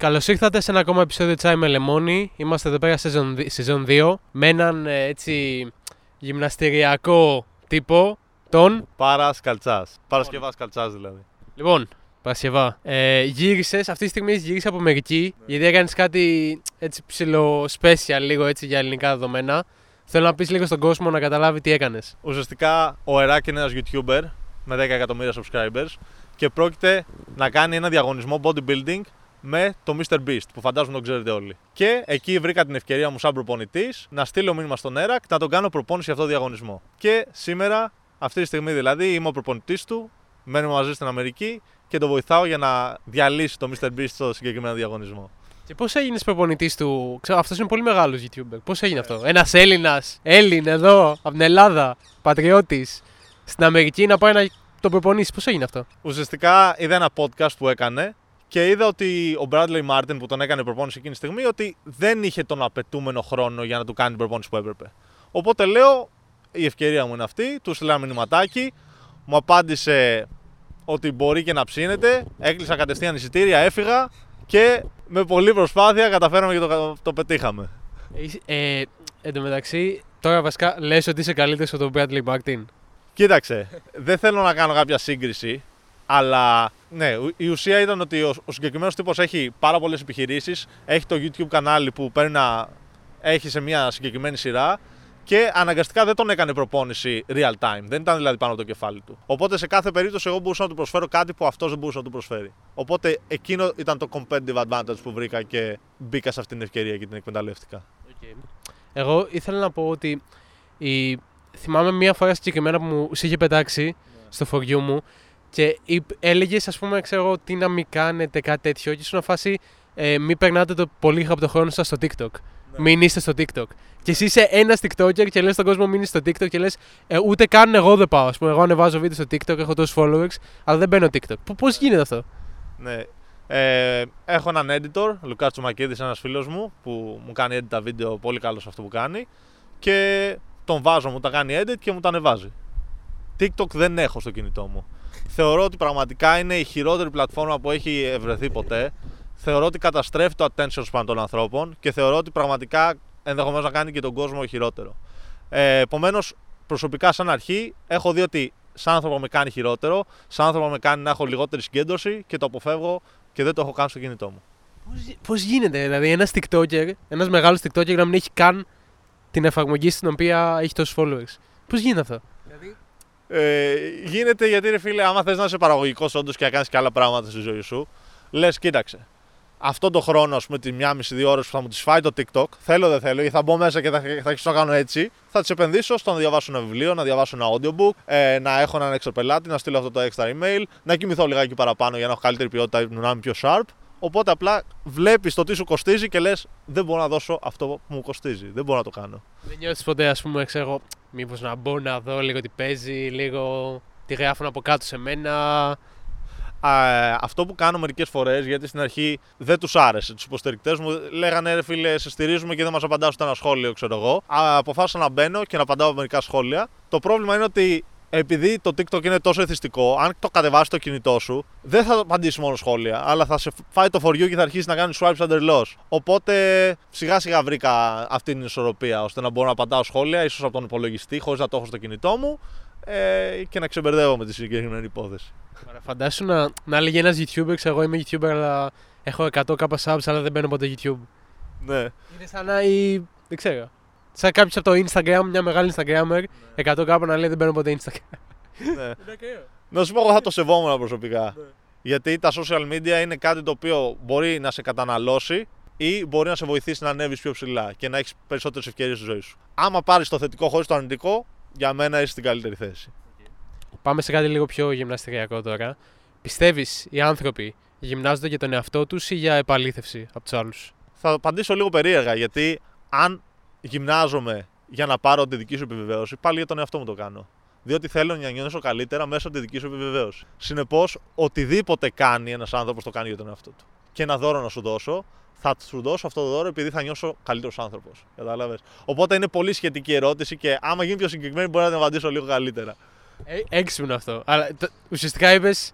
Καλώς ήρθατε σε ένα ακόμα επεισόδιο Τσάι με Λεμόνι. Είμαστε εδώ πέρα σεζόν 2 με έναν ε, έτσι γυμναστηριακό τύπο, τον. Παράς Καλτσάς. Παρασκευάς Καλτσάς δηλαδή. Λοιπόν, Παρασκευά. Ε, γύρισες, αυτή τη στιγμή γύρισε από Αμερική, γιατί έκανες κάτι έτσι ψηλό special λίγο έτσι για ελληνικά δεδομένα. Θέλω να πεις λίγο στον κόσμο να καταλάβει τι έκανες. Ουσιαστικά ο Εράκ είναι ένας YouTuber με 10 εκατομμύρια subscribers και πρόκειται να κάνει ένα διαγωνισμό bodybuilding με το Mr. Beast που φαντάζομαι τον ξέρετε όλοι. Και εκεί βρήκα την ευκαιρία μου σαν προπονητής να στείλω μήνυμα στον Έρακ να τον κάνω προπόνηση για αυτό το διαγωνισμό. Και σήμερα, αυτή τη στιγμή δηλαδή, είμαι ο προπονητής του, μένουμε μαζί στην Αμερική και τον βοηθάω για να διαλύσει το Mr. Beast στο συγκεκριμένο διαγωνισμό. Και πώς έγινες προπονητής του, ξέρω, αυτός είναι πολύ μεγάλος YouTuber. Πώς έγινε αυτό, Ένας Έλληνας, Έλλην εδώ, από την Ελλάδα, πατριώτης, στην Αμερική να πάει να τον προπονήσει. Πώς έγινε αυτό; Ουσιαστικά είδα ένα podcast που έκανε και είδα ότι ο Bradley Martin που τον έκανε προπόνηση εκείνη τη στιγμή ότι δεν είχε τον απαιτούμενο χρόνο για να του κάνει την προπόνηση που έπρεπε. Οπότε λέω, η ευκαιρία μου είναι αυτή, του στείλα ένα μηνυματάκι, μου απάντησε ότι μπορεί και να ψήνεται, έκλεισα κατευθείαν εισιτήρια, έφυγα και με πολλή προσπάθεια καταφέραμε και το, το πετύχαμε. Ε, εν τω μεταξύ, τώρα βασικά λες ότι είσαι καλύτερος από τον Bradley Martin. Κοίταξε, δεν θέλω να κάνω κάποια σύγκριση, αλλά ναι, η ουσία ήταν ότι ο, ο συγκεκριμένος τύπος έχει πάρα πολλές επιχειρήσεις, έχει το YouTube κανάλι που παίρνει να έχει σε μια συγκεκριμένη σειρά και αναγκαστικά δεν τον έκανε προπόνηση real time. Δεν ήταν δηλαδή πάνω από το κεφάλι του. Οπότε σε κάθε περίπτωση εγώ μπορούσα να του προσφέρω κάτι που αυτός δεν μπορούσε να του προσφέρει. Οπότε εκείνο ήταν το competitive advantage που βρήκα και μπήκα σε αυτή την ευκαιρία και την εκμεταλλεύτηκα. Okay. Εγώ ήθελα να πω ότι η... θυμάμαι μία φορά συγκεκριμένα που μου είχε πετάξει yeah. στο φοριού μου και έλεγες, ας πούμε, ξέρω τι να μην κάνετε, κάτι τέτοιο. Και ήσουν φάση, ε, μην περνάτε το πολύ από το χρόνο σας στο TikTok. Ναι. Μην είστε στο TikTok. Και εσύ είσαι ένας TikToker και λες στον κόσμο μην στο TikTok και λες, ε, ούτε καν εγώ δεν πάω. Α πούμε, εγώ ανεβάζω βίντεο στο TikTok, έχω τόσους followers, αλλά δεν μπαίνω TikTok. Πώς γίνεται αυτό; Ναι. Ε, έχω έναν editor, Λουκάς Τσουμακίδης, ένας φίλος μου, που μου κάνει edit τα βίντεο πολύ καλός σε αυτό που κάνει. Και τον βάζω, μου τα κάνει edit και μου τα ανεβάζει. TikTok δεν έχω στο κινητό μου θεωρώ ότι πραγματικά είναι η χειρότερη πλατφόρμα που έχει ευρεθεί ποτέ. Θεωρώ ότι καταστρέφει το attention span των ανθρώπων και θεωρώ ότι πραγματικά ενδεχομένως να κάνει και τον κόσμο χειρότερο. Ε, Επομένως, προσωπικά σαν αρχή έχω δει ότι σαν άνθρωπο με κάνει χειρότερο, σαν άνθρωπο με κάνει να έχω λιγότερη συγκέντρωση και το αποφεύγω και δεν το έχω κάνει στο κινητό μου. Πώς γίνεται, δηλαδή, ένας TikToker, ένας μεγάλος TikToker να μην έχει καν την εφαρμογή στην οποία έχει τόσους followers. Πώς γίνεται αυτό; Δηλαδή, ε, γίνεται γιατί ρε φίλε, άμα θες να είσαι παραγωγικός όντως και να κάνεις και άλλα πράγματα στη ζωή σου, λες, κοίταξε. Αυτό το χρόνο, ας πούμε, τη μία μισή-δύο ώρες που θα μου τις φάει το TikTok, θέλω δεν θέλω, ή θα μπω μέσα και θα, θα αρχίσω να κάνω έτσι, θα τις επενδύσω στο να διαβάσω ένα βιβλίο, να διαβάσω ένα audiobook, ε, να έχω έναν έξω πελάτη, να στείλω αυτό το extra email, να κοιμηθώ λιγάκι παραπάνω για να έχω καλύτερη ποιότητα, να είμαι πιο sharp. Οπότε απλά βλέπεις το τι σου κοστίζει και λες: Δεν μπορώ να δώσω αυτό που μου κοστίζει. Δεν μπορώ να το κάνω. Δεν νιώθεις ποτέ, ας πούμε, ξέρω, μήπως να μπω να δω λίγο τι παίζει, λίγο τι γράφουν από κάτω σε μένα. Α, αυτό που κάνω μερικές φορές, γιατί στην αρχή δεν τους άρεσε. Τους υποστηρικτές μου λέγανε ρε φίλε, σε στηρίζουμε και δεν μας απαντάς στο ένα σχόλιο, ξέρω εγώ. Α, αποφάσισα να μπαίνω και να απαντάω μερικά σχόλια. Το πρόβλημα είναι ότι επειδή το TikTok είναι τόσο εθιστικό, αν το κατεβάσει το κινητό σου, δεν θα απαντήσει μόνο σχόλια, αλλά θα σε φάει το φοριού και θα αρχίσει να κάνει swipes under loss. Οπότε σιγά σιγά βρήκα αυτή την ισορροπία ώστε να μπορώ να απαντάω σχόλια, ίσως από τον υπολογιστή, χωρίς να το έχω στο κινητό μου ε, και να ξεμπερδεύω με τη συγκεκριμένη υπόθεση. Ωραία, φαντάσου να, να έλεγε ένας YouTuber, ξέρω εγώ είμαι YouTuber, αλλά έχω 100k subs, αλλά δεν μπαίνω ποτέ YouTube. Ναι. Είναι σαν να. Ή... Δεν ξέρω. Σαν κάποιος από το Instagram, μια μεγάλη Instagrammer, ναι. 100 κάπου να λέει δεν παίρνω ποτέ Instagram. Ναι. να σου πω, εγώ θα το σεβόμουν προσωπικά. Ναι. Γιατί τα social media είναι κάτι το οποίο μπορεί να σε καταναλώσει ή μπορεί να σε βοηθήσει να ανέβεις πιο ψηλά και να έχεις περισσότερες ευκαιρίες στη ζωή σου. Άμα πάρεις το θετικό χωρίς το αρνητικό, για μένα είσαι στην καλύτερη θέση. Πάμε σε κάτι λίγο πιο γυμναστηριακό τώρα. Πιστεύεις οι άνθρωποι γυμνάζονται για τον εαυτό τους ή για επαλήθευση από τους άλλους; Θα απαντήσω λίγο περίεργα γιατί αν γυμνάζομαι για να πάρω τη δική σου επιβεβαίωση, πάλι για τον εαυτό μου το κάνω. Διότι θέλω να νιώσω καλύτερα μέσα από τη δική σου επιβεβαίωση. Συνεπώς, οτιδήποτε κάνει ένας άνθρωπος το κάνει για τον εαυτό του. Και ένα δώρο να σου δώσω, θα σου δώσω αυτό το δώρο επειδή θα νιώσω καλύτερος άνθρωπος. Κατάλαβες. Οπότε είναι πολύ σχετική ερώτηση και άμα γίνει πιο συγκεκριμένη, μπορεί να την απαντήσω λίγο καλύτερα. Ε, έξυπνο αυτό. Αλλά το, ουσιαστικά είπες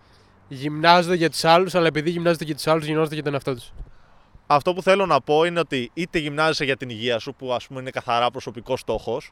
γυμνάζονται για τους άλλους, αλλά επειδή γυμνάζονται για τους άλλους, γυμνάζονται για τον εαυτό τους. Αυτό που θέλω να πω είναι ότι είτε γυμνάζεσαι για την υγεία σου, που ας πούμε είναι καθαρά προσωπικός στόχος,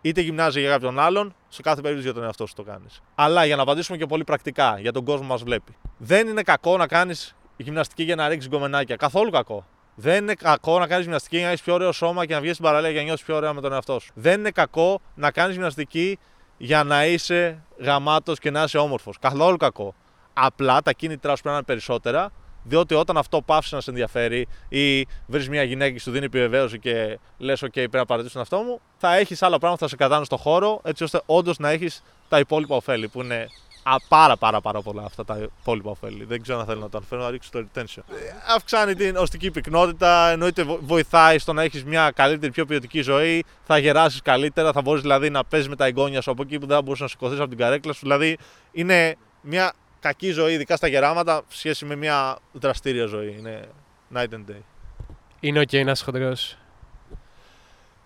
είτε γυμνάζεσαι για κάποιον άλλον, σε κάθε περίπτωση για τον εαυτό σου το κάνεις. Αλλά για να απαντήσουμε και πολύ πρακτικά, για τον κόσμο μας βλέπει. Δεν είναι κακό να κάνεις γυμναστική για να ρίξεις γκομενάκια. Καθόλου κακό. Δεν είναι κακό να κάνεις γυμναστική για να έχεις πιο ωραίο σώμα και να βγεις στην παραλία για να νιώσεις πιο ωραία με τον εαυτό σου. Δεν είναι κακό να κάνεις γυμναστική για να είσαι γαμάτος και να είσαι όμορφος. Καθόλου κακό. Απλά τα κίνητρά σου πρέπει να είναι περισσότερα, διότι όταν αυτό πάψει να σε ενδιαφέρει ή βρεις μια γυναίκα και σου δίνει επιβεβαίωση και λες: OK, πρέπει να παρατήσω τον εαυτό μου, θα έχεις άλλα πράγματα που θα σε κρατάνε στο χώρο, έτσι ώστε όντως να έχεις τα υπόλοιπα ωφέλη που είναι Α, πάρα πάρα πάρα πολλά αυτά τα υπόλοιπα ωφέλη. Δεν ξέρω αν θέλω να το αναφέρω, να ρίξω το retention. Ε, αυξάνει την οστική πυκνότητα, εννοείται βοηθάει στο να έχεις μια καλύτερη, πιο ποιοτική ζωή, θα γεράσεις καλύτερα, θα μπορείς δηλαδή να παίζεις με τα εγγόνια σου από εκεί που δεν θα μπορούσες να σηκωθείς από την καρέκλα σου. Δηλαδή είναι μια κακή ζωή, ειδικά στα γεράματα, σχέση με μια δραστήρια ζωή. Είναι night and day. Είναι OK να είσαι χοντρός;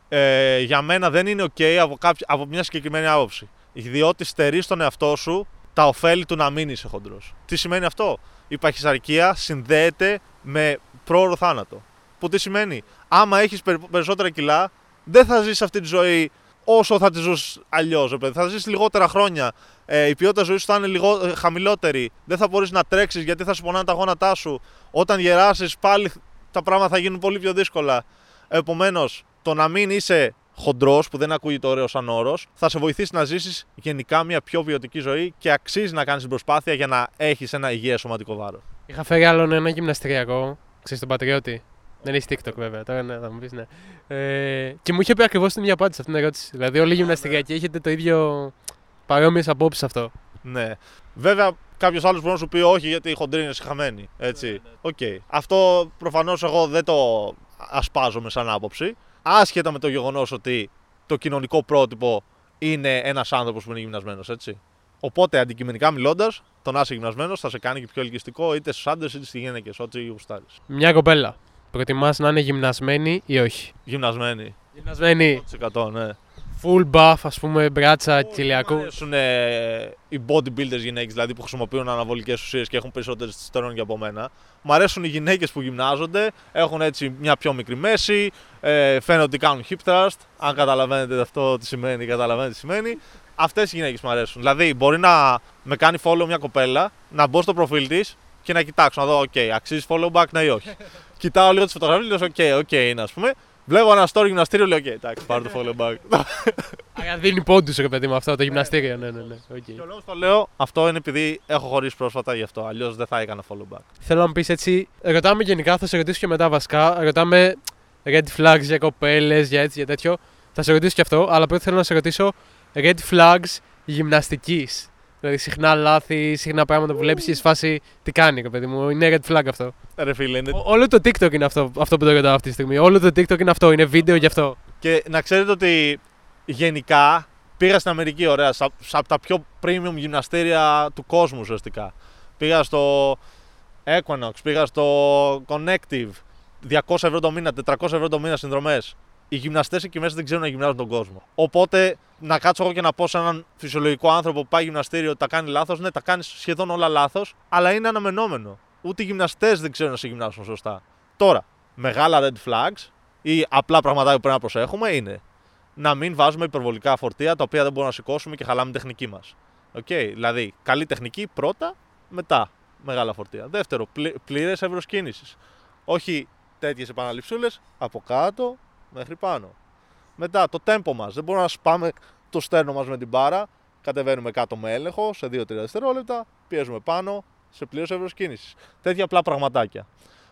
Ε, για μένα δεν είναι OK από, από μια συγκεκριμένη άποψη. Διότι στερείς τον εαυτό σου τα ωφέλη του να μην είσαι χοντρός. Τι σημαίνει αυτό; Η παχυσαρκία συνδέεται με πρόωρο θάνατο. Που τι σημαίνει; Άμα έχεις περισσότερα κιλά, δεν θα ζήσει αυτή τη ζωή όσο θα τη ζήσει αλλιώς. Θα ζήσει λιγότερα χρόνια. Ε, η ποιότητα ζωής σου θα είναι λιγό, ε, χαμηλότερη. Δεν θα μπορείς να τρέξεις γιατί θα σου πονάνε τα γόνατά σου. Όταν γεράσεις, πάλι τα πράγματα θα γίνουν πολύ πιο δύσκολα. Επομένως, το να μην είσαι χοντρός, που δεν ακούγεται ωραίο σαν όρος, θα σε βοηθήσει να ζήσεις γενικά μια πιο βιωτική ζωή και αξίζει να κάνεις την προσπάθεια για να έχεις ένα υγιές σωματικό βάρος. Είχα φέρει άλλον ένα γυμναστηριακό, ξέρεις τον Πατριώτη; Δεν έχει TikTok βέβαια, τώρα ναι, θα μου πεις ναι. Ε, και μου είχε πει ακριβώς την ίδια απάντηση αυτήν την ερώτηση. Δηλαδή, όλοι οι γυμναστηριακοί έχετε το ίδιο παρόμοιες απόψεις αυτό. Ναι. Βέβαια, κάποιος άλλος μπορεί να σου πει όχι, γιατί η χοντρή είναι συχαμένη. Έτσι. OK. Okay. Αυτό προφανώς εγώ δεν το ασπάζομαι σαν άποψη άσχετα με το γεγονός ότι το κοινωνικό πρότυπο είναι ένας άνθρωπος που είναι γυμνασμένος, έτσι. Οπότε αντικειμενικά μιλώντας, το να είσαι γυμνασμένος θα σε κάνει και πιο ελκυστικό είτε στους άντρες είτε στις γυναίκες, ό,τι γουστάρεις. Μια κοπέλα. Προτιμάς να είναι γυμνασμένη ή όχι; Γυμνασμένη. Γυμνασμένη. 100%, ναι full buff, ας πούμε, μπράτσα κοιλιακού. Μου αρέσουν ε, οι bodybuilders γυναίκες δηλαδή που χρησιμοποιούν αναβολικές ουσίες και έχουν περισσότερες και από μένα. Μου αρέσουν οι γυναίκες που γυμνάζονται, έχουν έτσι μια πιο μικρή μέση, ε, φαίνεται ότι κάνουν hip thrust. Αν καταλαβαίνετε αυτό τι σημαίνει, καταλαβαίνετε τι σημαίνει. Αυτές οι γυναίκες μου αρέσουν. Δηλαδή, μπορεί να με κάνει follow μια κοπέλα, να μπω στο προφίλ της και να κοιτάξω, να δω, OK, αξίζει follow back, ναι ή όχι. Κοιτάω λίγο τις φωτογραφίες, λέω, OK, OK είναι, ας πούμε. Βλέπω ένα story γυμναστήριο, λέω: OK, εντάξει, πάρω το follow back. Άρα δίνει πόντους ρε παιδί μου αυτό το γυμναστήριο. Ναι, ναι, ναι. Okay. Και ο λόγος το λέω αυτό είναι επειδή έχω χωρίσει πρόσφατα γι' αυτό. Αλλιώς δεν θα έκανα follow back. Θέλω να μου πεις έτσι, ρωτάμε γενικά, θα σε ρωτήσω και μετά βασικά. Ρωτάμε red flags για κοπέλες, για έτσι, για τέτοιο. Θα σε ρωτήσω και αυτό, αλλά πρώτα θέλω να σε ρωτήσω red flags γυμναστικής. Δηλαδή συχνά λάθη, συχνά πράγματα που βλέπεις και σφάση τι κάνει, παιδί μου. Είναι red flag αυτό. Ρε φίλε, είναι... όλο το TikTok είναι αυτό, αυτό που το ρωτάω αυτή τη στιγμή. Όλο το TikTok είναι αυτό, είναι βίντεο γι' αυτό. Και να ξέρετε ότι γενικά πήγα στην Αμερική, ωραία, από τα πιο premium γυμναστήρια του κόσμου ουσιαστικά. Πήγα στο Equinox, πήγα στο Connective, 200 ευρώ το μήνα, 400 ευρώ το μήνα συνδρομές οι γυμναστές εκεί μέσα δεν ξέρουν να γυμνάζουν τον κόσμο. Οπότε να κάτσω εγώ και να πω σε έναν φυσιολογικό άνθρωπο που πάει γυμναστήριο ότι τα κάνει λάθος, ναι, τα κάνεις σχεδόν όλα λάθος, αλλά είναι αναμενόμενο. Ούτε οι γυμναστές δεν ξέρουν να σε γυμνάσουν σωστά. Τώρα, μεγάλα red flags ή απλά πραγματάκια που πρέπει να προσέχουμε είναι να μην βάζουμε υπερβολικά φορτία τα οποία δεν μπορούμε να σηκώσουμε και χαλάμε την τεχνική μας. Okay, δηλαδή, καλή τεχνική πρώτα, μετά μεγάλα φορτία. Δεύτερο, πλήρες εύρο κίνηση. Όχι τέτοιες επαναληψούλες από κάτω, μέχρι πάνω. Μετά το tempo μας. Δεν μπορούμε να σπάμε το στέρνο μας με την μπάρα. Κατεβαίνουμε κάτω με έλεγχο σε 2-3 δευτερόλεπτα. Πιέζουμε πάνω σε πλήρως εύρο κίνηση. Τέτοια απλά πραγματάκια.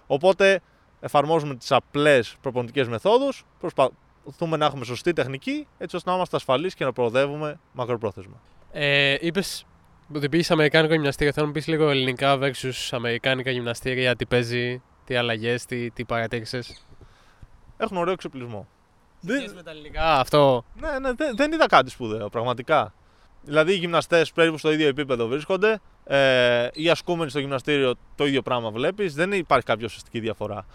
Οπότε εφαρμόζουμε τις απλές προπονητικές μεθόδους. Προσπαθούμε να έχουμε σωστή τεχνική έτσι ώστε να είμαστε ασφαλείς και να προοδεύουμε μακροπρόθεσμα. Ε, Είπες ότι πήγες Αμερικάνικο γυμναστήριο. Θέλω να πεις λίγο ελληνικά versus Αμερικάνικα γυμναστήρια, τι παίζει, τι αλλαγές, τι, τι παρατήρησες έχουν ωραίο εξοπλισμό. Δεν... με τα ελληνικά αυτό. Ναι, ναι, δεν, δεν είδα κάτι σπουδαίο, πραγματικά. Δηλαδή οι γυμναστές περίπου στο ίδιο επίπεδο βρίσκονται. Ε, οι ασκούμενοι στο γυμναστήριο το ίδιο πράγμα βλέπεις. Δεν υπάρχει κάποια ουσιαστική διαφορά.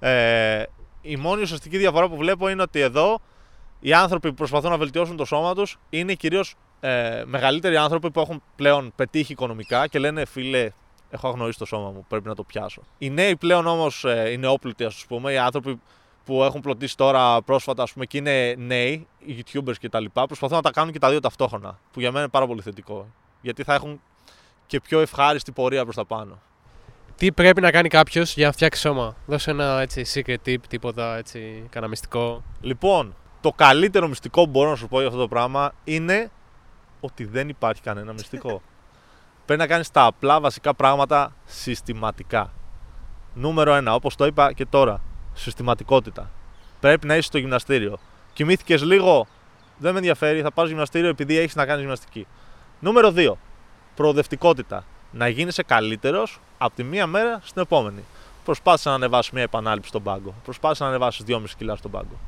Ε, η μόνη ουσιαστική διαφορά που βλέπω είναι ότι εδώ οι άνθρωποι που προσπαθούν να βελτιώσουν το σώμα τους είναι κυρίως ε, μεγαλύτεροι άνθρωποι που έχουν πλέον πετύχει οικονομικά και λένε φίλε, έχω αγνοήσει το σώμα μου. Πρέπει να το πιάσω. Οι νέοι πλέον όμως, ε, οι νεόπλουτοι, ας πούμε, οι άνθρωποι που έχουν πλωτήσει τώρα πρόσφατα, ας πούμε, και είναι νέοι, οι YouTubers κτλ., προσπαθούν να τα κάνουν και τα δύο ταυτόχρονα. Που για μένα είναι πάρα πολύ θετικό. Γιατί θα έχουν και πιο ευχάριστη πορεία προς τα πάνω. Τι πρέπει να κάνει κάποιος για να φτιάξει σώμα; Δώσε ένα έτσι secret tip, τίποτα έτσι, κανένα μυστικό. Λοιπόν, το καλύτερο μυστικό που μπορώ να σου πω για αυτό το πράγμα είναι ότι δεν υπάρχει κανένα μυστικό. Πρέπει να κάνεις τα απλά βασικά πράγματα συστηματικά. Νούμερο ένα, όπως το είπα και τώρα, συστηματικότητα. Πρέπει να είσαι στο γυμναστήριο. Κοιμήθηκες λίγο, δεν με ενδιαφέρει, θα πας στο γυμναστήριο επειδή έχεις να κάνεις γυμναστική. Νούμερο 2. Προοδευτικότητα. Να γίνεσαι καλύτερος από τη μία μέρα στην επόμενη. Προσπάθησες να ανεβάσεις μια επανάληψη στον πάγκο. Προσπάθησες να ανεβάσεις 2,5 κιλά στον πάγκο.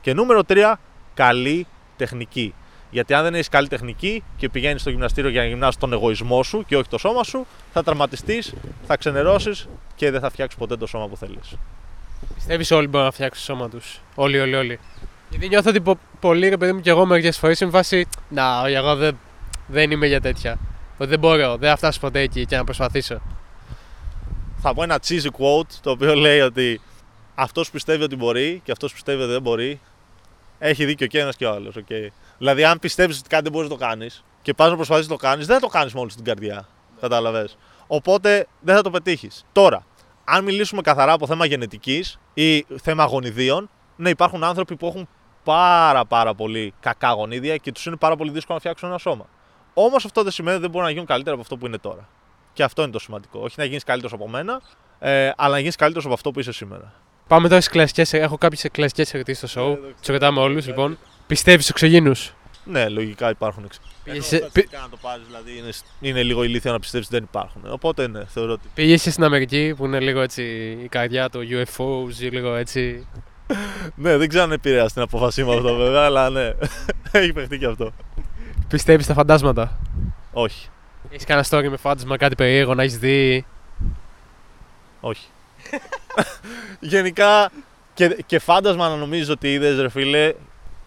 Και νούμερο 3. Καλή τεχνική. Γιατί αν δεν έχεις καλή τεχνική και πηγαίνεις στο γυμναστήριο για να γυμνάσεις τον εγωισμό σου και όχι το σώμα σου, θα τραυματιστείς, θα ξενερώσεις και δεν θα φτιάξεις ποτέ το σώμα που θέλεις. Πιστεύεις όλοι μπορούν να φτιάξουν το σώμα τους. Όλοι, όλοι, όλοι. Γιατί νιώθω ότι πο- πολλοί, ρε παιδί μου, και εγώ μερικές φορές είμαι φάση. Να, εγώ δεν, δεν είμαι για τέτοια. Ότι δεν μπορώ, δεν θα φτάσω ποτέ εκεί και να προσπαθήσω. Θα πω ένα cheesy quote το οποίο λέει ότι αυτός πιστεύει ότι μπορεί και αυτός πιστεύει ότι δεν μπορεί. Έχει δίκιο και ένας και ο άλλος. Okay. Δηλαδή, αν πιστεύεις ότι κάτι δεν μπορείς να το κάνεις και πας να προσπαθήσεις να το κάνεις, δεν θα το κάνεις μόνο στην καρδιά. Κατάλαβες. Οπότε δεν θα το πετύχεις. Τώρα, αν μιλήσουμε καθαρά από θέμα γενετικής ή θέμα γονιδίων, ναι, υπάρχουν άνθρωποι που έχουν πάρα πάρα πολύ κακά γονίδια και τους είναι πάρα πολύ δύσκολο να φτιάξουν ένα σώμα. Όμως αυτό δεν σημαίνει ότι δεν μπορούν να γίνουν καλύτερα από αυτό που είναι τώρα. Και αυτό είναι το σημαντικό. Όχι να γίνεις καλύτερος από μένα, ε, αλλά να γίνεις καλύτερος από αυτό που είσαι σήμερα. Πάμε τώρα στις κλασικές. Έχω κάποιες κλασικές ερωτήσεις στο show. Τις ρωτάμε όλους, λοιπόν. Πιστεύεις στους εξωγήνου. Ναι, λογικά υπάρχουν εξ... Πήγες Ενώ σε- βασικά να το πάρεις, δηλαδή είναι, είναι λίγο ηλίθιο να πιστεύει ότι δεν υπάρχουν. Οπότε ναι, θεωρώ ότι. Πήγες στην Αμερική που είναι λίγο έτσι η καρδιά του UFO, ζει λίγο έτσι. Ναι, δεν ξέρω αν επηρεάσει την απόφασή μου αυτό βέβαια, αλλά ναι. Έχει παιχτεί και αυτό. Πιστεύεις στα φαντάσματα; Όχι. Έχεις κανένα story με φάντασμα, κάτι περίεργο να έχεις δει; Όχι. Γενικά και, και φάντασμα να νομίζεις ότι είδες, ρε φίλε,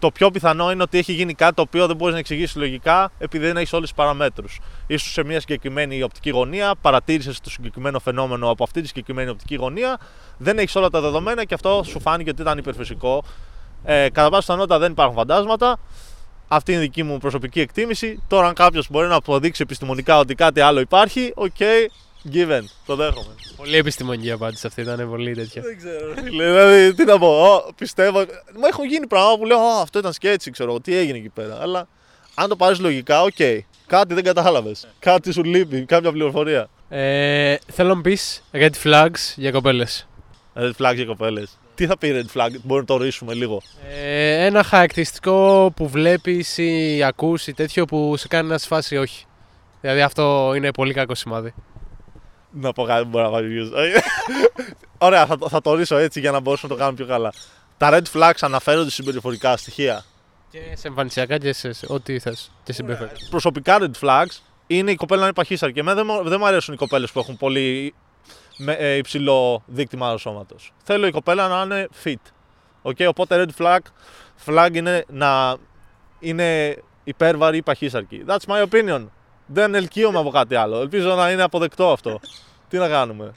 το πιο πιθανό είναι ότι έχει γίνει κάτι το οποίο δεν μπορείς να εξηγήσεις λογικά επειδή δεν έχεις όλες τις παραμέτρους. Ίσως σε μια συγκεκριμένη οπτική γωνία, παρατήρησες το συγκεκριμένο φαινόμενο από αυτή τη συγκεκριμένη οπτική γωνία, δεν έχεις όλα τα δεδομένα και αυτό σου φάνηκε ότι ήταν υπερφυσικό. Ε, κατά πάσα πιθανότητα δεν υπάρχουν φαντάσματα. Αυτή είναι η δική μου προσωπική εκτίμηση. Τώρα, αν κάποιος μπορεί να αποδείξει επιστημονικά ότι κάτι άλλο υπάρχει, OK, given. Το δέχομαι. Πολύ επιστημονική απάντηση αυτή, ήταν πολύ τέτοια. Δεν ξέρω. φίλε, δηλαδή, τι να πω. Ω, πιστεύω. Μου έχουν γίνει πράγματα που λέω «Ω, αυτό ήταν sketchy, ξέρω εγώ, τι έγινε εκεί πέρα. Αλλά αν το πάρεις λογικά, οκ. Κάτι δεν κατάλαβες. Κάτι σου λείπει, κάποια πληροφορία. Ε, θέλω να μου πεις red flags για κοπέλες. Red flag για κοπέλες. Τι θα πει red flag, μπορούμε να το ορίσουμε λίγο. Ε, ένα χαρακτηριστικό που βλέπεις ή ακούς ή τέτοιο που σε κάνει να σε φάση όχι. Δηλαδή αυτό είναι πολύ κακό σημάδι. Να πω κάτι που μπορεί να πάρει views. Ωραία, θα, το- θα το ορίσω έτσι για να μπορέσουμε να το κάνουμε πιο καλά. Τα red flags αναφέρονται σε συμπεριφορικά στοιχεία. Και σε εμφανισιακά και σε, σε ό,τι θες. Και συμπεριφορά. προσωπικά red flags είναι η κοπέλα να είναι παχύσαρκη. Εμένα δεν, μου- δεν μου αρέσουν οι κοπέλες που έχουν πολύ με, ε, υψηλό δίκτυμα σώματο. Θέλω η κοπέλα να είναι fit. Okay, οπότε red flag, flag είναι να είναι υπέρβαρη ή παχύσαρκη. That's my opinion. Δεν ελκύομαι από κάτι άλλο. Ελπίζω να είναι αποδεκτό αυτό. Τι να κάνουμε;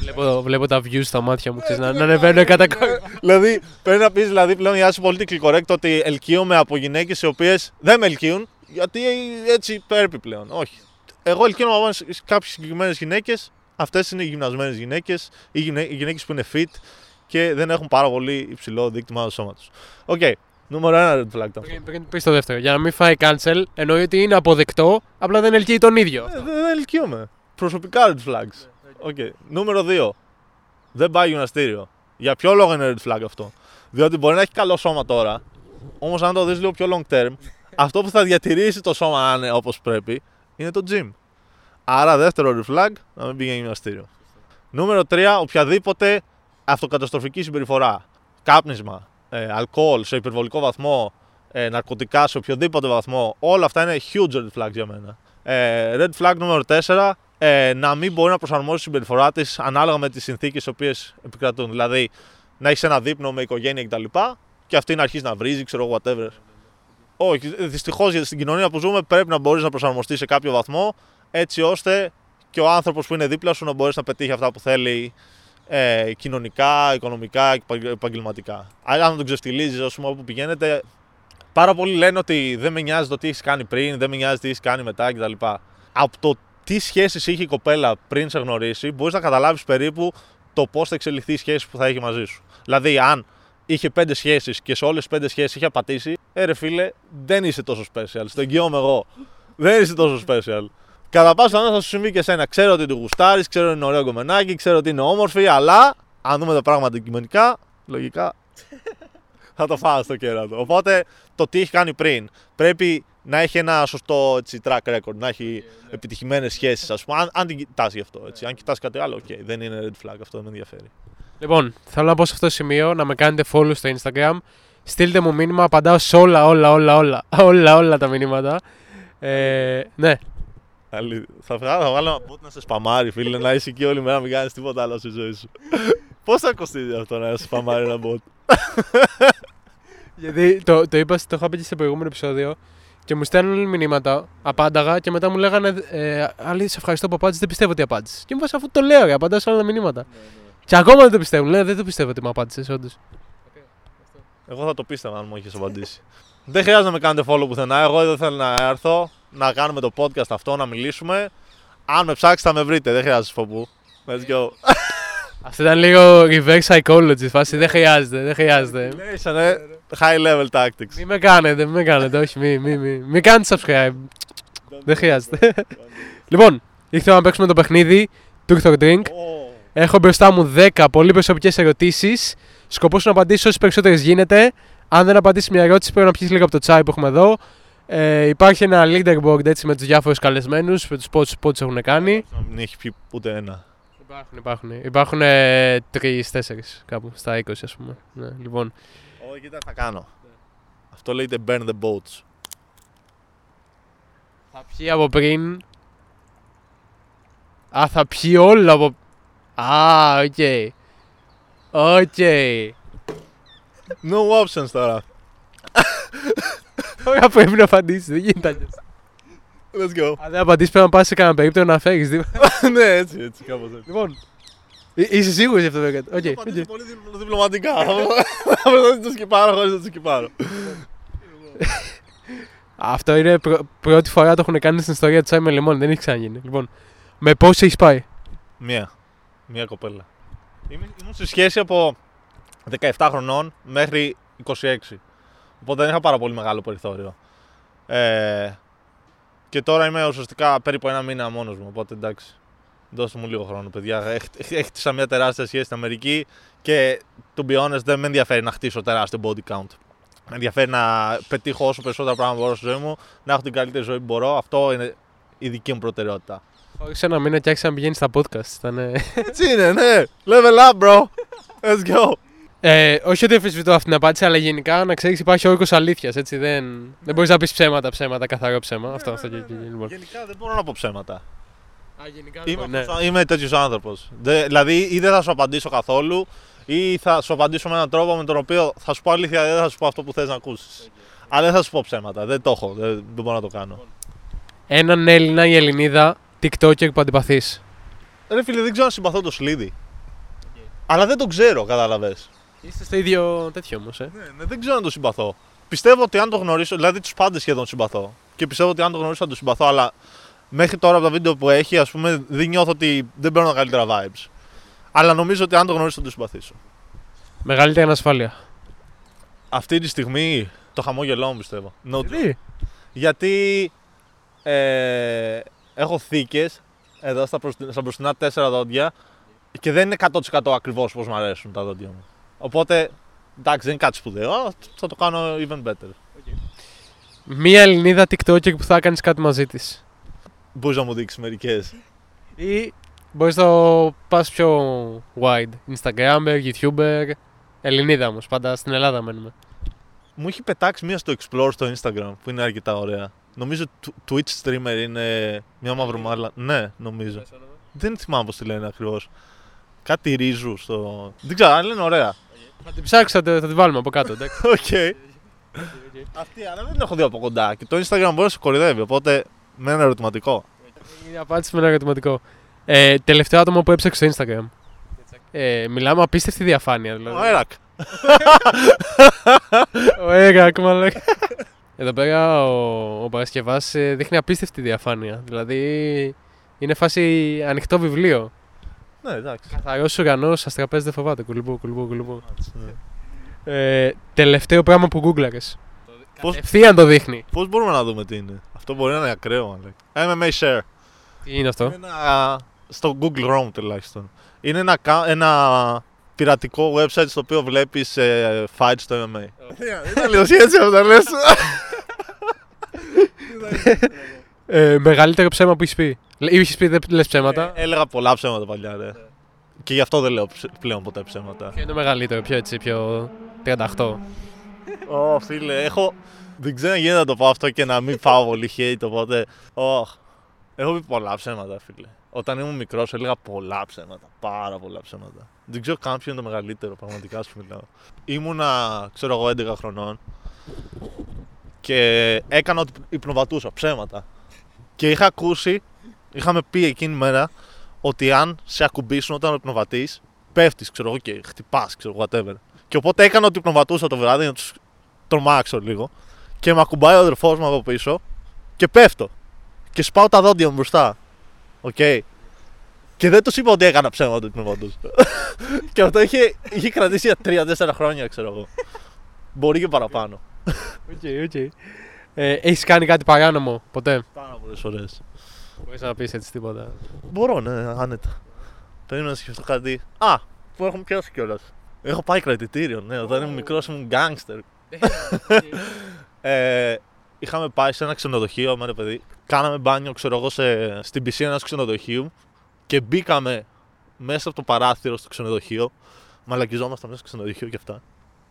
βλέπω, βλέπω τα views στα μάτια μου, ξέρεις, να, να ανεβαίνουν κατά κόρυφα. δηλαδή, πρέπει να πεις δηλαδή, πλέον να είσαι politically correct ότι ελκύομαι από γυναίκες οι οποίες δεν με ελκύουν, γιατί έτσι πρέπει πλέον. Όχι. Εγώ ελκύομαι από κάποιες συγκεκριμένες γυναίκες. Αυτές είναι οι γυμνασμένες γυναίκες ή οι γυναίκες που είναι fit και δεν έχουν πάρα πολύ υψηλό δείκτη μάζας σώματος. Οκ. Νούμερο ένα red flag. αυτό. Πριν, πριν πεις το δεύτερο, για να μην φάει cancel, εννοεί ότι είναι αποδεκτό, απλά δεν ελκύει τον ίδιο. Ε, Δεν δεν ελκύομαι. Προσωπικά red flags. OK. Νούμερο 2. Δεν πάει γυμναστήριο. Για ποιο λόγο είναι red flag αυτό; Διότι μπορεί να έχει καλό σώμα τώρα, όμως αν το δεις λίγο πιο long term, αυτό που θα διατηρήσει το σώμα να είναι όπως πρέπει είναι το gym. Άρα, δεύτερο red flag, να μην πηγαίνει γυμναστήριο. Νούμερο 3. Οποιαδήποτε αυτοκαταστροφική συμπεριφορά. Κάπνισμα, ε, αλκοόλ σε υπερβολικό βαθμό, ε, ναρκωτικά σε οποιοδήποτε βαθμό. Όλα αυτά είναι huge red flags για μένα. Ε, red flag νούμερο 4. Ε, να μην μπορεί να προσαρμόσει τη συμπεριφορά της ανάλογα με τις συνθήκες τι οποίες επικρατούν. Δηλαδή, να έχεις ένα δείπνο με οικογένεια κτλ. Και αυτή να αρχίσει να βρίζει, ξέρω εγώ, whatever. Όχι, δυστυχώς γιατί στην κοινωνία που ζούμε πρέπει να μπορείς να προσαρμοστείς σε κάποιο βαθμό έτσι ώστε και ο άνθρωπος που είναι δίπλα σου να μπορέσει να πετύχει αυτά που θέλει ε, κοινωνικά, οικονομικά, επαγγελματικά. Αν δεν τον ξεφτιλίζει, ας πούμε, όπου πηγαίνετε, πάρα πολλοί λένε ότι δεν με νοιάζει το τι έχεις κάνει πριν, δεν με νοιάζει τι έχεις κάνει μετά κτλ. Από το τι σχέσεις είχε η κοπέλα πριν σε γνωρίσει, μπορείς να καταλάβεις περίπου το πώς θα εξελιχθεί η σχέση που θα έχει μαζί σου. Δηλαδή, αν είχε πέντε σχέσεις και σε όλες τις πέντε σχέσεις είχε απατήσει, ε, ρε φίλε, δεν είσαι τόσο special. Στο εγγυώμαι εγώ. Δεν είσαι τόσο special. Κατά πάσα πιθανότητα θα σου συμβεί και εσένα. Ξέρω ότι του γουστάρεις, ξέρω ότι είναι ωραίο κομμενάκι, ξέρω ότι είναι όμορφη, αλλά αν δούμε τα πράγματα αντικειμενικά, λογικά θα το φάω στο κέρατο. Οπότε το τι έχει κάνει πριν πρέπει να έχει ένα σωστό έτσι, track record, να έχει yeah, yeah. επιτυχημένες σχέσεις, ας πούμε. Αν, αν την κοιτάς γι' αυτό. Έτσι. Αν κοιτάς κάτι άλλο, okay, δεν είναι red flag, αυτό δεν με ενδιαφέρει. Λοιπόν, θέλω να πω σε αυτό το σημείο να με κάνετε follow στο Instagram. Στείλτε μου μήνυμα, απαντάω σε όλα, όλα, όλα, όλα, όλα, όλα τα μηνύματα. Ε, ναι. Θα, θα βάλω ένα bot να σε σπαμάρει, φίλε, να είσαι εκεί όλη μέρα, να μην κάνεις τίποτα άλλο στη ζωή σου. Πώς θα κοστίζει αυτό να σε σπαμάρει ένα bot; Γιατί το, το είπα, το είχα πει και σε προηγούμενο επεισόδιο και μου στέλνουν μηνύματα, απάνταγα και μετά μου λέγανε ε, Άλλη, σε ευχαριστώ που απάντησες, δεν πιστεύω ότι απάντησες. Και μου αφού το λέω, απαντάω σε όλα τα μηνύματα. Ναι, ναι. Και ακόμα δεν το πιστεύουν. Λένε δεν το πιστεύω ότι μου απάντησες, όντως. Εγώ θα το πίστευα αν μου είχε απαντήσει. δεν χρειάζεται να με κάνετε follow πουθενά. Εγώ εδώ θέλω να έρθω, να κάνουμε το podcast αυτό, να μιλήσουμε. Αν με ψάξετε θα με βρείτε, δεν χρειάζεται φοβού. Let's go. Αυτό ήταν λίγο reverse psychology. Φάση δεν χρειάζεται, δεν χρειάζεται. Ναι, high level tactics. Μην με κάνετε, μην με κάνετε, όχι, μην μη, μη. μη κάνετε subscribe. δεν χρειάζεται. λοιπόν, ήρθαμε να παίξουμε το παιχνίδι Truth or Drink. Έχω μπροστά μου 10 πολύ προσωπικές ερωτήσεις. Σκοπός να απαντήσει όσες περισσότερες γίνεται. Αν δεν απαντήσεις μια ερώτηση, πρέπει να πιεις λίγο από το τσάι που έχουμε εδώ. Ε, υπάρχει ένα leaderboard έτσι, με τους διάφορους καλεσμένους, με τους πόντου που έχουν κάνει. Δεν έχει πει ούτε ένα. Υπάρχουν, υπάρχουν. Υπάρχουν ε, τρει-τέσσερι κάπου στα 20, ας πούμε. Ναι, λοιπόν. Όχι, κοίτα, θα κάνω. Αυτό λέγεται burn the boats. Θα πιει από πριν. Α, θα πιει όλα από. Α, οκ. Οκ. No options τώρα. Ωραία, πρέπει να απαντήσεις, δεν γίνεται αλλιώς. Let's go. Αν δεν απαντήσεις, πρέπει να πας σε κανένα περίπτωση να φέρει. ναι, έτσι, έτσι, κάπως έτσι. Λοιπόν, είσαι σίγουρος γι' αυτό δεν έκανε. Okay, okay. πολύ διπλωματικά. Θα το σκυπάρω χωρίς να το σκυπάρω. Αυτό είναι πρώτη φορά το έχουν κάνει στην ιστορία του Τσάι με λεμόνι. Δεν έχει ξαναγίνει. Λοιπόν, με πόσο έχεις πάει; Μία. Μία κοπέλα. Ήμουν στη σχέση από 17 χρονών μέχρι 26. Οπότε δεν είχα πάρα πολύ μεγάλο περιθώριο. Ε, και τώρα είμαι ουσιαστικά περίπου ένα μήνα μόνος μου. Οπότε εντάξει. Δώστε μου λίγο χρόνο, παιδιά. Έχτισα μια τεράστια σχέση στην Αμερική και to be honest, δεν με ενδιαφέρει να χτίσω τεράστιο body count. Με ενδιαφέρει να πετύχω όσο περισσότερα πράγματα μπορώ στη ζωή μου, να έχω την καλύτερη ζωή που μπορώ. Αυτό είναι η δική μου προτεραιότητα. Όχι σε ένα μήνα και άρχισε να πηγαίνει στα podcast. Ήταν... Έτσι είναι, ναι. Level up, bro. Let's go. Ε, όχι ότι αμφισβητώ αυτή την απάντηση, αλλά γενικά να ξέρεις υπάρχει όρκο αλήθειας. Δεν, δεν μπορείς να πεις ψέματα, ψέματα, καθαρό ψέμα. Ναι, αυτό, αυτό ναι, ναι. Λοιπόν. Γενικά δεν μπορώ να πω ψέματα. Α, γενικά είμαι, ναι. είμαι τέτοιος άνθρωπος. Δηλαδή, ή δεν θα σου απαντήσω καθόλου, ή θα σου απαντήσω με έναν τρόπο με τον οποίο θα σου πω αλήθεια, δεν θα σου πω αυτό που θες να ακούσεις. Okay. Αλλά δεν θα σου πω ψέματα. Δεν το έχω. Δεν, δεν μπορώ να το κάνω. Έναν Έλληνα ή Ελληνίδα TikToker που αντιπαθείς. Ρε φίλε, δεν ξέρω αν συμπαθώ το σλίδι. Okay. Αλλά δεν το ξέρω, κατάλαβες. Είστε στο ίδιο τέτοιο όμως, ε. Ναι, ναι, δεν ξέρω αν το συμπαθώ. Πιστεύω ότι αν το γνωρίσω, δηλαδή τους πάντες σχεδόν συμπαθώ. Και πιστεύω ότι αν το γνωρίσω θα το συμπαθώ, αλλά μέχρι τώρα από τα βίντεο που έχει, ας πούμε, δεν νιώθω ότι δεν παίρνω καλύτερα vibes. Αλλά νομίζω ότι αν το γνωρίσω θα το συμπαθήσω. Μεγαλύτερη ανασφάλεια. Αυτή τη στιγμή το χαμόγελό μου πιστεύω. Γιατί; Γιατί ε, έχω θήκες εδώ στα, στα μπροστινά τέσσερα δόντια και δεν είναι 100% ακριβώς πώς μου αρέσουν τα δόντια μου. Οπότε εντάξει, δεν είναι κάτι σπουδαίο. Θα το κάνω even better. Okay. Μία Ελληνίδα TikToker που θα κάνεις κάτι μαζί της. Μπορείς να μου δείξεις μερικές. Ή μπορείς να το πας πιο wide. Instagramer, YouTuber. Ελληνίδα όμως. Πάντα στην Ελλάδα μένουμε. Μου έχει πετάξει μία στο Explore στο Instagram που είναι αρκετά ωραία. Νομίζω Twitch streamer είναι μια μαύρη Ναι, νομίζω. Δεν θυμάμαι πώς τη λένε ακριβώς. Κάτι ρίζου στο. Δεν ξέρω, αν λένε ωραία. Θα την ψάξω, θα, θα την βάλουμε από κάτω. OK. okay. Αυτή, αλλά δεν την έχω δει από κοντά. Και το Instagram μπορεί να σε κορυδεύει, οπότε με ένα ερωτηματικό. Είναι απάντηση με ένα ερωτηματικό. Ε, τελευταίο άτομο που έψαξε στο Instagram. Ε, μιλάμε απίστευτη διαφάνεια. Δηλαδή. Ο Έρακ. Ο Έγακ, μαλάκα. Εδώ πέρα ο, ο Παρασκευάς ε, δείχνει απίστευτη διαφάνεια. Δηλαδή είναι φάση ανοιχτό βιβλίο. Ναι, εντάξει. Καθαρός ουρανός, αστραπέζ δεν φοβάται. Κουλουμπού, κουλουμπού, κουλουμπού. Ναι. Ε, τελευταίο πράγμα που γκούγκλαρες. Πώς- Ευθείαν το δείχνει. Πώς μπορούμε να δούμε τι είναι; Αυτό μπορεί να είναι ακραίο, μαλάκα. MMA Share. Τι είναι αυτό; Είναι ένα, στο Google Chrome τουλάχιστον. Είναι ένα, κα- ένα πειρατικό website στο οποίο βλέπεις ε, fights στο MMA. Ήταν λίγο έτσι αυτό τα λες. Ε, μεγαλύτερο ψέμα που έχεις πει. Ή έχεις πει δεν λες ψέματα. Ε, Έλεγα πολλά ψέματα παλιά, ρε. Και γι' αυτό δεν λέω ψ- πλέον ποτέ ψέματα. Ποιο είναι το μεγαλύτερο, πιο έτσι, πιο 38. Ω, φίλε, έχω. Δεν ξέρω αν γίνεται να το πω αυτό και να μην πάω πολύ hate, οπότε. Ωχ. Έχω πει πολλά ψέματα, φίλε. Όταν ήμουν μικρός, έλεγα πολλά ψέματα. Πάρα πολλά ψέματα. Δεν ξέρω καν ποιο είναι το μεγαλύτερο, πραγματικά σου μιλάω. Ήμουνα, ξέρω εγώ, 11 χρονών και έκανα ότι υπνοβατούσα ψέματα. Και είχα ακούσει, είχαμε πει εκείνη μέρα, ότι αν σε ακουμπήσουν όταν υπνοβατείς, πέφτεις, ξέρω εγώ, και χτυπάς, ξέρω εγώ, whatever. Και οπότε έκανα ότι υπνοβατούσα το βράδυ να τους τρομάξω λίγο. Και με ακουμπάει ο αδερφός μου από πίσω και πέφτω. Και σπάω τα δόντια μου μπροστά. Οκ. Και δεν τους είπα ότι έκανα ψέματα ότι υπνοβατούσα. και αυτό είχε, είχε κρατήσει για 3-4 χρόνια, ξέρω εγώ. Μπορεί και παραπάνω. OK, OK. Ε, έχεις κάνει κάτι παράνομο ποτέ; Πάρα πολλές φορές. Μπορείς να πεις έτσι τίποτα. Μπορώ, ναι, άνετα. Περίμενα να σκεφτώ κάτι. Α, που έχουμε πιάσει κιόλας. Έχω πάει κρατητήριο, ναι. Όταν ήμουν μικρός ήμουν γκάγκστερ. Ε, είχαμε πάει σε ένα ξενοδοχείο με ένα παιδί. Κάναμε μπάνιο, ξέρω εγώ, σε, στην πισίνα ενός ξενοδοχείου και μπήκαμε μέσα από το παράθυρο στο ξενοδοχείο. Μαλακιζόμασταν μέσα στο ξενοδοχείο και αυτά.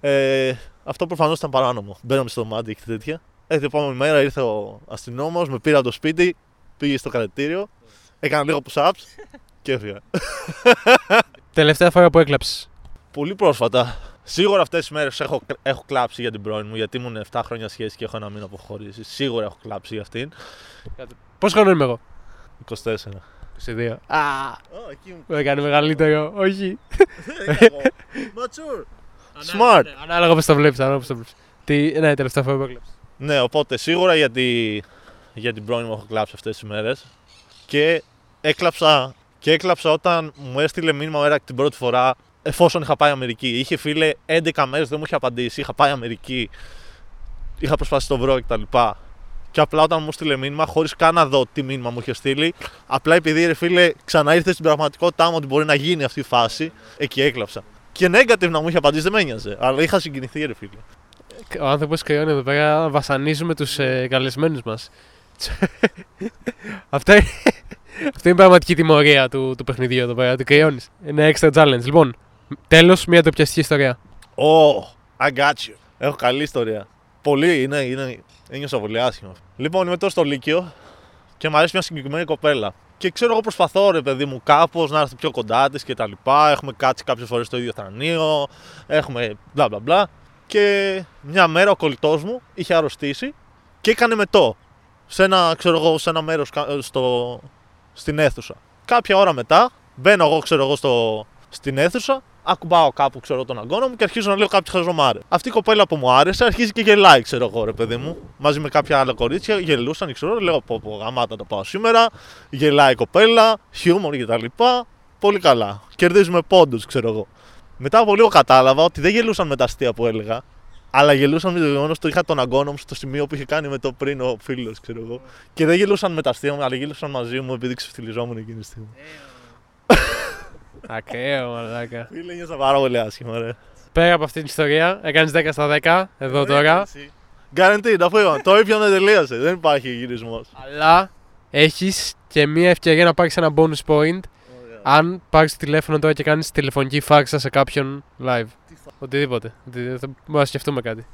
Ε, αυτό προφανώς ήταν παράνομο. Μπαίναμε στο δωμάτιο και τέτοια. Ε, την επόμενη μέρα ήρθε ο αστυνόμος, με πήρε από το σπίτι, πήγε στο κρατητήριο, έκανα λίγο push-ups και έφυγα. Τελευταία φορά που έκλαψες. Πολύ πρόσφατα. Σίγουρα αυτές τις μέρες έχω, έχω κλάψει για την πρώην μου γιατί ήμουν 7 χρόνια σχέση και έχω ένα μήνα αποχωρήσει. Σίγουρα έχω κλάψει για αυτήν. Πόσο χρόνο είμαι εγώ; 24. 22. Α, Oh, εκεί μου μου έκανε μεγαλύτερο. Όχι. Mature. Smart. Ανάλογα πώς το βλέπεις. Ανάλογα πώς το βλέπεις. Τι, ναι, τελευταία φορά που έκλαψες. Ναι, οπότε σίγουρα γιατί για την πρώην μου έχω κλάψει αυτές τις μέρες και έκλαψα, και έκλαψα όταν μου έστειλε μήνυμα ο Έρακ την πρώτη φορά εφόσον είχα πάει Αμερική. Είχε φίλε 11 μέρες δεν μου είχε απαντήσει, είχα πάει Αμερική, είχα προσπαθήσει να το βρω κτλ. Και απλά όταν μου στείλε μήνυμα, χωρίς καν να δω τι μήνυμα μου είχε στείλει, απλά επειδή ρε φίλε ξανά ήρθε στην πραγματικότητά μου ότι μπορεί να γίνει αυτή η φάση, εκεί έκλαψα. Και negative να μου είχε απαντήσει δεν με ένοιαζε, αλλά είχα συγκινηθεί ρε φίλε. Ο άνθρωπος κρυώνει εδώ πέρα. Βασανίζουμε τους ε, καλεσμένους μας. Αυτά είναι. Αυτή είναι η πραγματική τιμωρία του, του παιχνιδιού εδώ πέρα. Του κρυώνει. Είναι extra challenge. Λοιπόν, τέλος, μια τοπιαστική ιστορία. Oh, I got you. Έχω καλή ιστορία. Πολύ, είναι, είναι, ένιωσα πολύ άσχημα. Λοιπόν, είμαι τώρα στο Λύκειο και μου αρέσει μια συγκεκριμένη κοπέλα. Και ξέρω, εγώ προσπαθώ ρε παιδί μου κάπως να έρθω πιο κοντά της και τα λοιπά. Έχουμε κάτσει κάποιες φορές στο ίδιο θρανείο. Έχουμε μπλα μπλα μπλα. Και μια μέρα ο κολλητός μου είχε αρρωστήσει και έκανε μετό. Σε ένα, ξέρω εγώ, σε ένα μέρος στο, στην αίθουσα. Κάποια ώρα μετά μπαίνω εγώ, ξέρω εγώ, στο, στην αίθουσα, ακουμπάω κάπου ξέρω, τον αγκώνα μου και αρχίζω να λέω κάποιο χαζομάρε. Αυτή η κοπέλα που μου άρεσε αρχίζει και γελάει, ξέρω εγώ, ρε παιδί μου. Μαζί με κάποια άλλα κορίτσια γελούσαν, ξέρω, λέω πω, πω γαμάτα το πάω σήμερα. Γελάει η κοπέλα, χιούμορ κτλ. Πολύ καλά. Κερδίζουμε πόντους, ξέρω εγώ. Μετά από λίγο κατάλαβα ότι δεν γελούσαν με τα αστεία που έλεγα, αλλά γελούσαν με το γεγονός ότι είχα τον αγκόνο μου στο σημείο που είχε κάνει με το πριν ο φίλος, ξέρω εγώ. Και δεν γελούσαν με τα αστεία μου, αλλά γελούσαν μαζί μου επειδή ξεφτυλιζόμουν εκείνη τη στιγμή. Ακραίο, μαλάκα. Φίλε, νιώσα πάρα πολύ άσχημα, ρε. Πέρα από αυτή την ιστορία, έκανες 10 στα 10 εδώ τώρα. Guaranteed, αφού είπαμε, το ήπιανε τελείωσε. Δεν υπάρχει γυρισμός. Αλλά έχεις και μια ευκαιρία να πάρεις ένα bonus point αν πάρεις το τηλέφωνο τώρα και κάνεις τηλεφωνική φάξα σε κάποιον live. Οτιδήποτε. Οτι- θα- Μπορούμε να σκεφτούμε κάτι.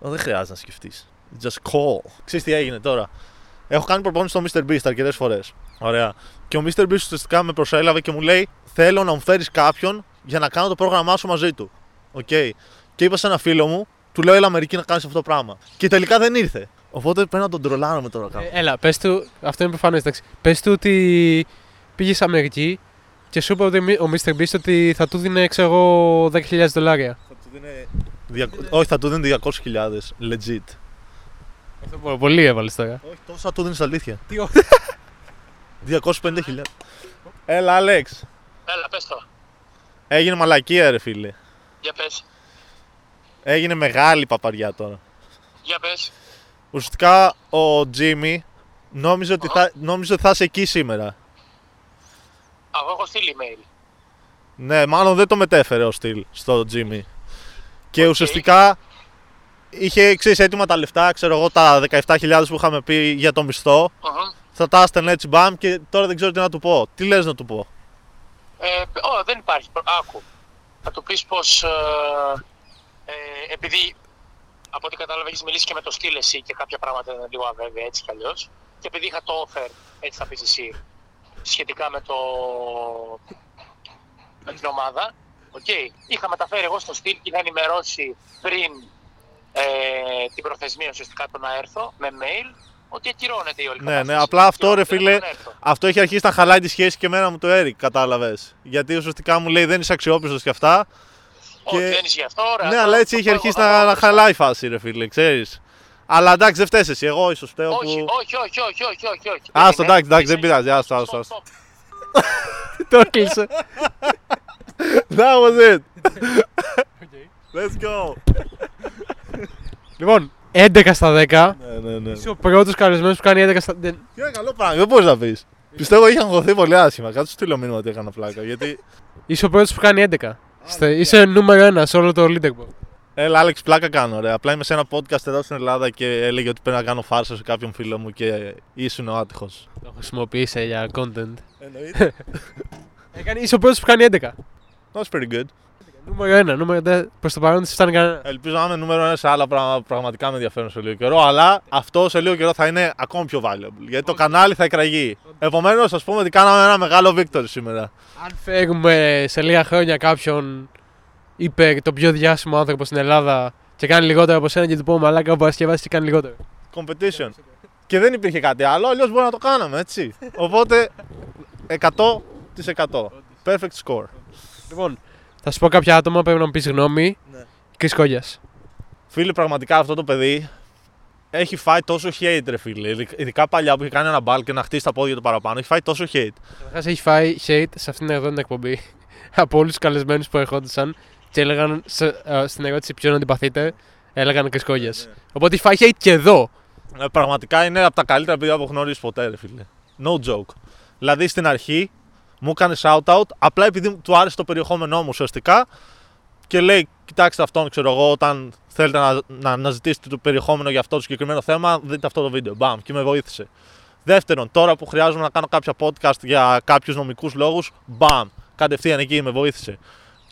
Δεν χρειάζεται να σκεφτείς. Just call. Ξέρεις τι έγινε τώρα. Έχω κάνει προπόνηση στο Mr. Beast αρκετές φορές. Ωραία. Και ο Mr. Beast ουσιαστικά με προσέλαβε και μου λέει: Θέλω να μου φέρεις κάποιον για να κάνω το πρόγραμμά σου μαζί του. Οκ. Και είπα σε ένα φίλο μου, του λέω: Έλα Αμερική να κάνεις αυτό το πράγμα. Και τελικά δεν ήρθε. Οπότε πρέπει να τον τρολάρουμε τώρα κάπου. Ε, έλα, πες του. Αυτό είναι προφανές. Πες του ότι πήγες στην Αμερική και σου είπε ότι μι- ο Mr. Beast ότι θα του δίνει, ξέρω εγώ, 10.000 δολάρια. Θα του δίνει... δια- Όχι, θα του δίνει 200.000. Legit. Αυτό πο- πολύ έβαλες τώρα. Όχι, τόσο θα του δίνεις αλήθεια. Τι ο- 250.000. Έλα, Άλεξ. Έλα, πες το. Έγινε μαλακία, ρε φίλε. Για πες. Έγινε μεγάλη παπαριά τώρα. Για πες. Ουσιαστικά ο Τζίμι νόμιζε ότι, θα, νόμιζε ότι θα είσαι εκεί σήμερα. Α, εγώ έχω στείλει email. Ναι, μάλλον δεν το μετέφερε ο Στυλ στο Τζίμι. Και Οκ. ουσιαστικά είχε ξέρεις, έτοιμα τα λεφτά, ξέρω εγώ, τα 17.000 που είχαμε πει για το μισθό. Μμμ. Θα τα έστελνε έτσι μπαμ και τώρα δεν ξέρω τι να του πω. Τι λες να του πω; Ε, ω, δεν υπάρχει. προ- Άκου. Θα του πεις πως... Ε, ε, επειδή από ό,τι κατάλαβα έχεις μιλήσει και με το Στυλ εσύ και κάποια πράγματα είναι λίγο αβέβαια έτσι κι αλλιώς. Και επειδή είχα το offer, έτσι θα πεις εσύ, σχετικά με το... με την ομάδα. Οκ. Είχα μεταφέρει εγώ στο Στυλ και είχα ενημερώσει πριν ε, την προθεσμία ουσιαστικά το να έρθω με mail ότι ακυρώνεται η όλη Ναι, κατάσταση. ναι, απλά αυτό, Και ρε όχι, δεν φίλε, θα έρθω. Αυτό έχει αρχίσει να χαλάει τη σχέση και εμένα με το Eric, κατάλαβες. Γιατί ουσιαστικά μου λέει δεν είσαι αξιόπιστος και αυτά. Όχι, και- δεν ισχύει αυτό. Ωραία, ναι, θα- αλλά έτσι θα έχει πάω αρχίσει εγώ, θα να, πάω να εγώ. χαλάει η φάση, ρε φίλε, ξέρεις. Αλλά εντάξει, δεν φταίεις εσύ. Εγώ ίσως φταίω Όχι, που. όχι, όχι, όχι, όχι, όχι, όχι. Άστο, Δεν είναι. εντάξει, εντάξει, δεν Είσαι- πειράζει, άστο, Stop, άστο, άστο. stop. Το έκλεισε. That was it. Let's go. λοιπόν, 11 στα 10. ναι, ναι, ναι. Είσαι ο πρώτος καλεσμένος που κάνει 11 στα 10. Και ένα καλό πράγμα, δεν μπορείς να πεις. Πιστεύω είχε αγχωθεί πολύ άσχημα. Κάτσε στείλω μήνυμα ότι έκανα πλάκα. Γιατί. Είσαι ο πρώτος που κάνει 11. Είστε- Είσαι νούμερο 1 σε όλο το leaderboard. Έλα, Άλεξ, πλάκα κάνω. Ρε. Απλά είμαι σε ένα podcast εδώ στην Ελλάδα και έλεγε ότι πρέπει να κάνω φάρσα σε κάποιον φίλο μου και ήσουν ο άτυχος. Το χρησιμοποίησε για content. Εννοείται. Έκανε, είσαι ο πρώτος που κάνει 11. That's pretty good. Νούμερο 1. Νούμερο 1. Προς το παρόν δεν σε φτάνει κανένα. Ελπίζω να είμαι νούμερο ένα σε άλλα πράγματα που πραγματικά με ενδιαφέρουν σε λίγο καιρό. Αλλά αυτό σε λίγο καιρό θα είναι ακόμη πιο valuable. Γιατί το κανάλι θα εκραγεί. Επομένως, ας πούμε ότι κάναμε ένα μεγάλο victory σήμερα. Αν φέρουμε σε λίγα χρόνια κάποιον είπε το πιο διάσημο άνθρωπο στην Ελλάδα και κάνει λιγότερο από σένα και του πούμε μαλάκα ο Παρασκευάς και κάνει λιγότερο. Competition. Και δεν υπήρχε κάτι άλλο, αλλιώς μπορεί να το κάναμε, έτσι. Οπότε 100%. Perfect score. Λοιπόν, θα σου πω κάποια άτομα πρέπει να μου πεις γνώμη. Ναι. Κρυ Κόγιας. Φίλε, πραγματικά αυτό το παιδί έχει φάει τόσο hate, ρε φίλε. Ειδικ- Ειδικά παλιά που είχε κάνει ένα μπαλ και να χτίσει τα πόδια του παραπάνω. Έχει φάει τόσο hate. Καταρχάς έχει φάει hate σε αυτήν εδώ την εκπομπή από όλους τους καλεσμένους που ερχόντουσαν και έλεγαν σε- ε, στην ερώτηση ποιον αντιπαθείτε, έλεγαν Κρυ Κόγιας. Οπότε έχει φάει hate και εδώ. Ε, πραγματικά είναι από τα καλύτερα παιδιά που έχω γνωρίσει ποτέ, ρε φίλε. No joke. Δηλαδή στην αρχή μου έκανε shout-out απλά επειδή του άρεσε το περιεχόμενό μου ουσιαστικά και λέει: Κοιτάξτε αυτόν, ξέρω εγώ, όταν θέλετε να, να αναζητήσετε το περιεχόμενο για αυτό το συγκεκριμένο θέμα, δείτε αυτό το βίντεο. Μπαμ, και με βοήθησε. Δεύτερον, τώρα που χρειάζομαι να κάνω κάποια podcast για κάποιους νομικούς λόγους, μπαμ, κατευθείαν εκεί με βοήθησε.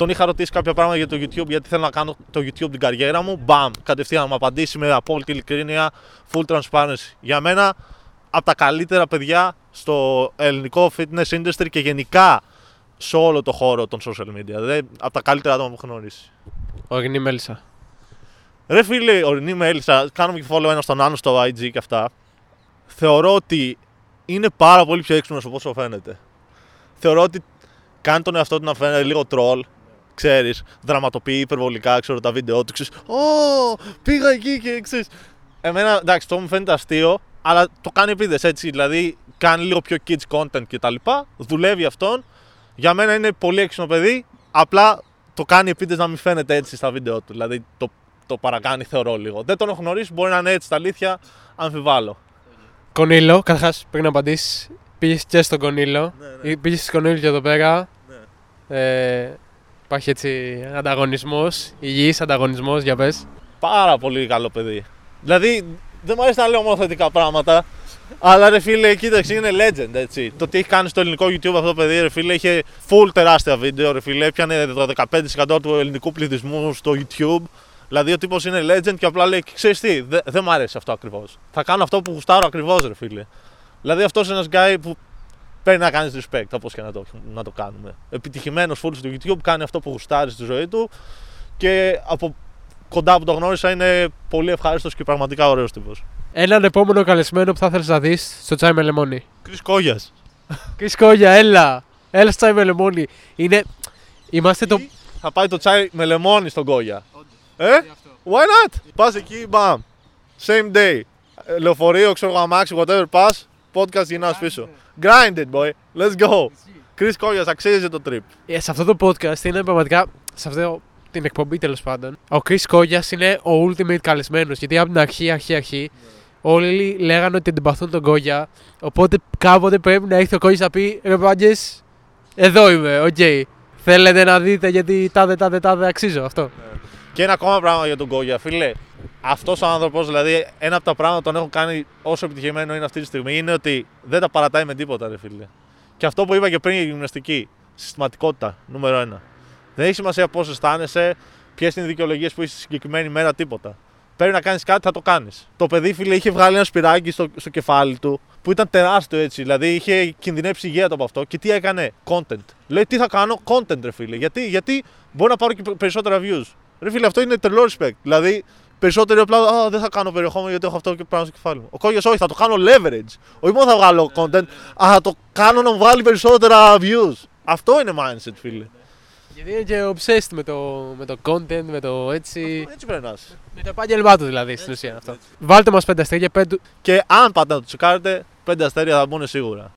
Τον είχα ρωτήσει κάποια πράγματα για το YouTube, γιατί θέλω να κάνω το YouTube την καριέρα μου. Μπαμ, κατευθείαν να μου απαντήσει με απόλυτη ειλικρίνεια, full transparency. Για μένα, από τα καλύτερα παιδιά στο ελληνικό fitness industry και γενικά σε όλο το χώρο των social media. Δεν, από τα καλύτερα άτομα που έχω γνωρίσει. Ορεινή Μέλισσα. Ρε φίλε, ορεινή με Έλισσα, κάνουμε και follow ένα στον άλλο στο IG και αυτά. Θεωρώ ότι είναι πάρα πολύ πιο έξυπνος από όσο φαίνεται. Θεωρώ ότι κάνει τον εαυτό του να φαίνεται λίγο troll. Ξέρεις, δραματοποιεί υπερβολικά ξέρω, τα βίντεο του. Ξέρεις, Ω, πήγα εκεί και ξέρεις. Εμένα, εντάξει, το μου φαίνεται αστείο, αλλά το κάνει επίτηδες έτσι. Δηλαδή, κάνει λίγο πιο kids content κτλ. Δουλεύει αυτόν. Για μένα είναι πολύ έξυπνο παιδί. Απλά το κάνει επίτηδες να μην φαίνεται έτσι στα βίντεο του. Δηλαδή, το, το παρακάνει, θεωρώ λίγο. Δεν τον έχω γνωρίσει, μπορεί να είναι έτσι στα αλήθεια, αμφιβάλλω. Κονίλο, καταρχάς πρέπει να απαντήσεις. Πήγες και στον Κονίλο. ναι. Πήγες στον Κονίλο και εδώ πέρα. Ναι. Ε, υπάρχει έτσι ανταγωνισμός, υγιής ανταγωνισμός, για πες. Πάρα πολύ καλό παιδί. Δηλαδή, δεν μου αρέσει να λέω μόνο θετικά πράγματα. Αλλά ρε φίλε, κοίταξε, είναι legend έτσι. Το τι έχει κάνει στο ελληνικό YouTube αυτό το παιδί, ρε φίλε, είχε full τεράστια βίντεο, ρε φίλε. Έπιανε το 15% του ελληνικού πληθυσμού στο YouTube. Δηλαδή ο τύπος είναι legend και απλά λέει: Ξέρεις τι, δε- δεν μου αρέσει αυτό ακριβώς. Θα κάνω αυτό που γουστάρω ακριβώς, ρε φίλε. Δηλαδή αυτός είναι ένας guy που πρέπει να κάνεις respect, όπως και να το, να το κάνουμε. Επιτυχημένος full στο YouTube, κάνει αυτό που γουστάρεις στη ζωή του και από κοντά που το γνώρισα είναι πολύ ευχάριστος και πραγματικά ωραίος τύπος. Έναν επόμενο καλεσμένο που θα ήθελε να δεις στο τσάι με λεμόνι. Κρι Κόγιας. Chris Κόγια, έλα. Έλα στο τσάι με λεμόνι. Είναι. Είμαστε το. Θα πάει το τσάι με λεμόνι στον Κόγια. Ε; Why not? Πας εκεί, μπαμ. Same day. Ε, Λεωφορείο, ξέρω εγώ, αμάξι, whatever πας. Podcast γυρνά πίσω. Grind it, boy. Let's go. Chris Κόγια, αξίζει το trip. Ε, σε αυτό το podcast είναι πραγματικά. Σε αυτό την εκπομπή τέλος πάντων. Ο Chris Κόγια είναι ο ultimate καλεσμένος. Γιατί από την αρχή, αρχή, αρχή. Όλοι λέγανε ότι αντιπαθούν τον Κόγια. Οπότε κάποτε πρέπει να έρθει ο Κόγια να πει Ρε παίδες, εδώ είμαι, οκ. Θέλετε να δείτε γιατί τάδε, τάδε, τάδε αξίζω αυτό. Και ένα ακόμα πράγμα για τον Κόγια, φίλε. Αυτός ο άνθρωπος, δηλαδή, ένα από τα πράγματα που τον έχω κάνει όσο επιτυχημένο είναι αυτή τη στιγμή είναι ότι δεν τα παρατάει με τίποτα, ρε φίλε. Και αυτό που είπα και πριν για γυμναστική, συστηματικότητα, νούμερο ένα. Δεν έχει σημασία πώς αισθάνεσαι, ποιες είναι οι δικαιολογίες που είσαι στη συγκεκριμένη μέρα, τίποτα. Πρέπει να κάνεις κάτι, θα το κάνεις. Το παιδί, φίλε, είχε βγάλει ένα σπυράκι στο, στο κεφάλι του που ήταν τεράστιο έτσι. Δηλαδή είχε κινδυνεύσει η υγεία του από αυτό. Και τι έκανε, content. Λέει, τι θα κάνω, content, ρε φίλε. Γιατί, γιατί μπορεί να πάρω και περισσότερα views. Ρε φίλε, αυτό είναι τρελό respect. Δηλαδή, περισσότεροι απλά Α, δεν θα κάνω περιεχόμενο γιατί έχω αυτό και πάνω στο κεφάλι μου. Ο Κόγια, όχι, θα το κάνω leverage. Όχι μόνο θα βγάλω content, αλλά θα το κάνω να μου βγάλει περισσότερα views. Αυτό είναι mindset, φίλε. Γιατί είναι και obsessed με το, με το content, με το έτσι. Έτσι πρέπει να είσαι. Με το επάγγελμά του δηλαδή στην ουσία αυτό. Βάλτε μας πέντε αστέρια, πέντε. Και αν πάτε να το τσεκάρετε, πέντε αστέρια θα μπουν σίγουρα.